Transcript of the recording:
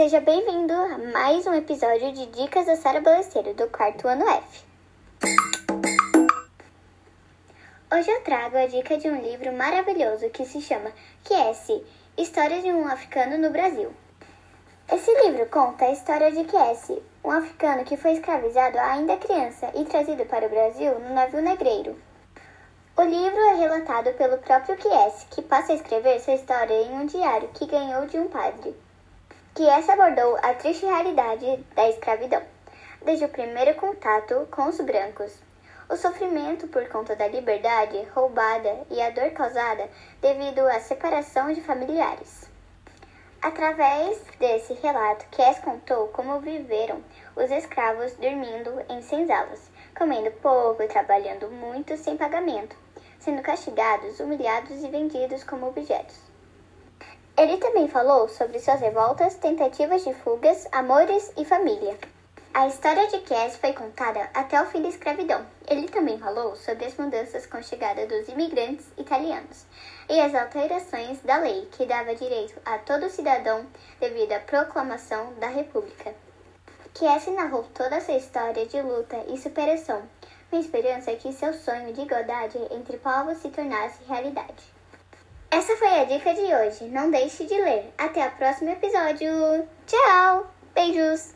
Seja bem-vindo a mais um episódio de Dicas da Sara Balesteiro, do quarto ano F. Hoje eu trago a dica de um livro maravilhoso que se chama Kiesi, História de um Africano no Brasil. Esse livro conta a história de Kiesi, um africano que foi escravizado ainda criança e trazido para o Brasil no navio negreiro. O livro é relatado pelo próprio Kiesi, que passa a escrever sua história em um diário que ganhou de um padre. Kiesi abordou a triste realidade da escravidão, desde o primeiro contato com os brancos, o sofrimento por conta da liberdade roubada e a dor causada devido à separação de familiares. Através desse relato, Kies contou como viveram os escravos dormindo em senzalas, comendo pouco e trabalhando muito sem pagamento, sendo castigados, humilhados e vendidos como objetos. Ele também falou sobre suas revoltas, tentativas de fugas, amores e família. A história de Cass foi contada até o fim da escravidão. Ele também falou sobre as mudanças com a chegada dos imigrantes italianos e as alterações da lei que dava direito a todo cidadão devido à proclamação da República. Cass narrou toda essa história de luta e superação, com esperança que seu sonho de igualdade entre povos se tornasse realidade. Essa foi a dica de hoje. Não deixe de ler. Até o próximo episódio. Tchau! Beijos!